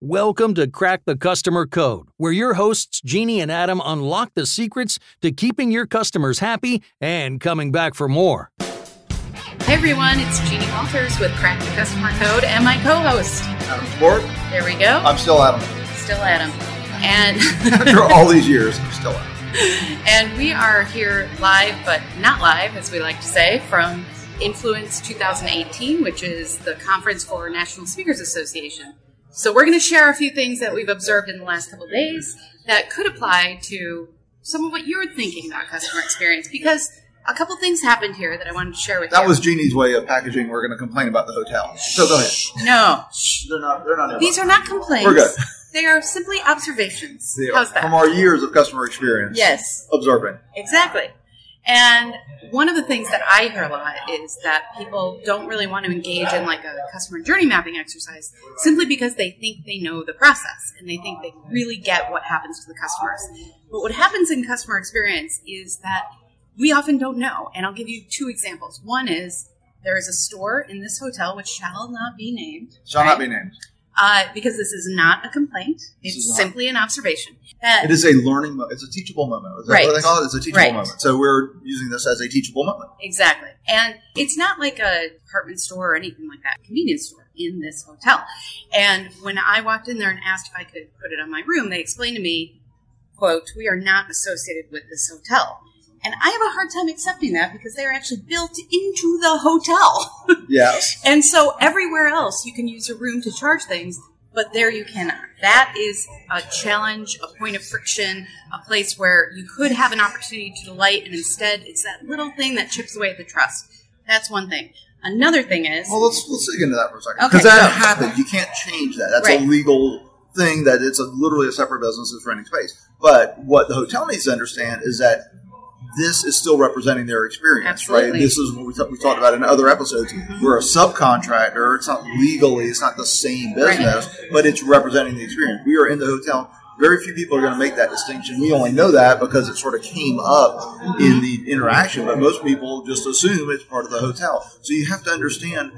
Welcome to Crack the Customer Code, where your hosts, Jeannie and Adam, unlock the secrets to keeping your customers happy and coming back for more. Hey everyone, it's Jeannie Walters with Crack the Customer Code and my co-host. Adam Sport. There we go. I'm still Adam. Still Adam. And After all these years, I'm still Adam. and we are here live, but not live, as we like to say, from Influence 2018, which is the conference for National Speakers Association. So we're going to share a few things that we've observed in the last couple of days that could apply to some of what you're thinking about customer experience because a couple things happened here that I wanted to share with you. That was Jeannie's way of packaging. We're going to complain about the hotel. So go ahead. no. They're not. They're not. These are not complaints. We're good. They are simply observations. They are How's that? From our years of customer experience. yes, Observing. exactly. And one of the things that I hear a lot is that people don't really want to engage in like a customer journey mapping exercise simply because they think they know the process and they think they really get what happens to the customers. But what happens in customer experience is that we often don't know. And I'll give you two examples. One is there is a store in this hotel which shall not be named. Shall right? not be named. Uh, because this is not a complaint. It's simply an observation. That It is a learning. Mo- it's a teachable moment. Is that Right. what they call it? It's a teachable Right. moment. So we're using this as a teachable moment. Exactly. And it's not like a department store or anything like that, convenience store in this hotel. And when I walked in there and asked if I could put it on my room, they explained to me, quote, we are not associated with this hotel. And I have a hard time accepting that because they're actually built into the hotel. Yes. and so everywhere else you can use your room to charge things, but there you cannot. That is a challenge, a point of friction, a place where you could have an opportunity to delight, and instead it's that little thing that chips away at the trust. That's one thing. Another thing is, Well, let's let's dig into that for a second Okay, because that go. happens. You can't change that. That's Right. a legal thing. That it's a literally a separate business that's renting space. But what the hotel needs to understand is that this is still representing their experience, Absolutely. right? This is what we, t- we talked about in other episodes. Mm-hmm. We're a subcontractor. It's not legally, it's not the same Right. business, but it's representing the experience. We are in the hotel. Very few people are going to make that distinction. We only know that because it sort of came up in the interaction, but most people just assume it's part of the hotel. So you have to understand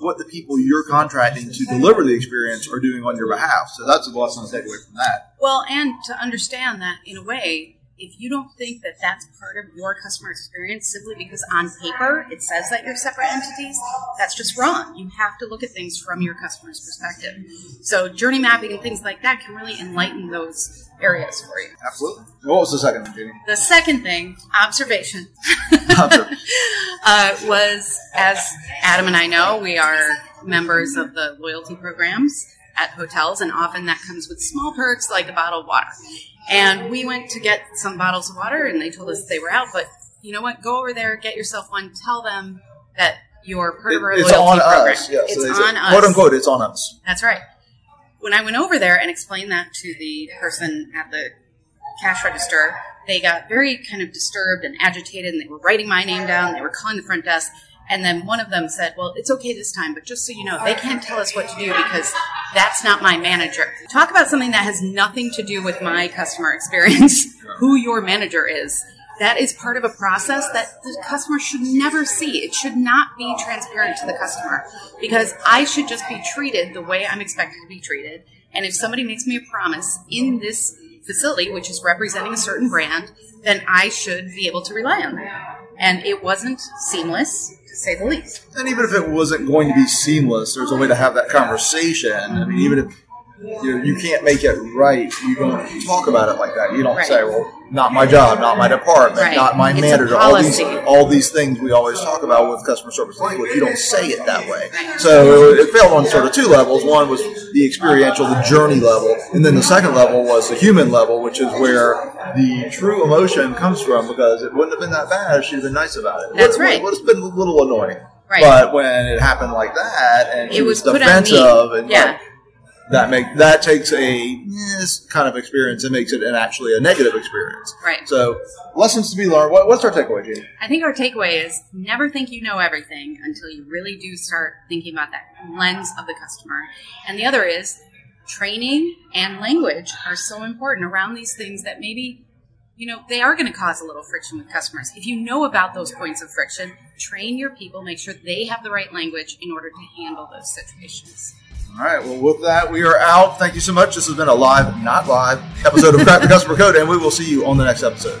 what the people you're contracting to deliver the experience are doing on your behalf. So that's a lesson to take away from that. well, and to understand that in a way, if you don't think that that's part of your customer experience simply because on paper it says that you're separate entities, that's just wrong. You have to look at things from your customer's perspective. So journey mapping and things like that can really enlighten those areas for you. Absolutely. What was the second one, Jenny? The second thing, observation, uh, was as Adam and I know, we are members of the loyalty programs at hotels, and often that comes with small perks like a bottle of water. And we went to get some bottles of water, and they told us they were out. But you know what? Go over there, get yourself one. Tell them that you're part of our it's loyalty on program. us. Yeah, it's so on us. Quote unquote, it's on us. That's right. When I went over there and explained that to the person at the cash register, they got very kind of disturbed and agitated, and they were writing my name down. They were calling the front desk, and then one of them said, "Well, it's okay this time, but just so you know, they can't tell us what to do because that's not my manager." Talk about something that has nothing to do with my customer experience. who your manager is. That is part of a process that the customer should never see. It should not be transparent to the customer because I should just be treated the way I'm expected to be treated. And if somebody makes me a promise in this facility, which is representing a certain brand, then I should be able to rely on that. And it wasn't seamless, to say the least. And even if it wasn't going to be seamless, there's a way to have that conversation. I mean, even if you, know, you can't make it right, you don't talk about it like that. You don't Right. say, "Well, not my job, not my department, Right. not my It's manager." All these, all these things we always talk about with customer service language. You don't say it that way. So it failed on sort of two levels. One was the experiential, the journey level, and then the second level was the human level, which is where the true emotion comes from. Because it wouldn't have been that bad if she'd been nice about it. That's It right. It would have been a little annoying. Right. But when it happened like that, and she It was, was put on me. defensive, and Yeah. like, that make that takes a eh, yes, kind of experience and makes it an actually a negative experience. Right. So lessons to be learned. What, what's our takeaway, Jeannie? I think our takeaway is never think you know everything until you really do start thinking about that lens of the customer. And the other is training and language are so important around these things that maybe you know they are going to cause a little friction with customers. If you know about those points of friction, train your people, make sure they have the right language in order to handle those situations. All right. Well, with that, we are out. Thank you so much. This has been a live, not live, episode of Crack the Customer Code, and we will see you on the next episode.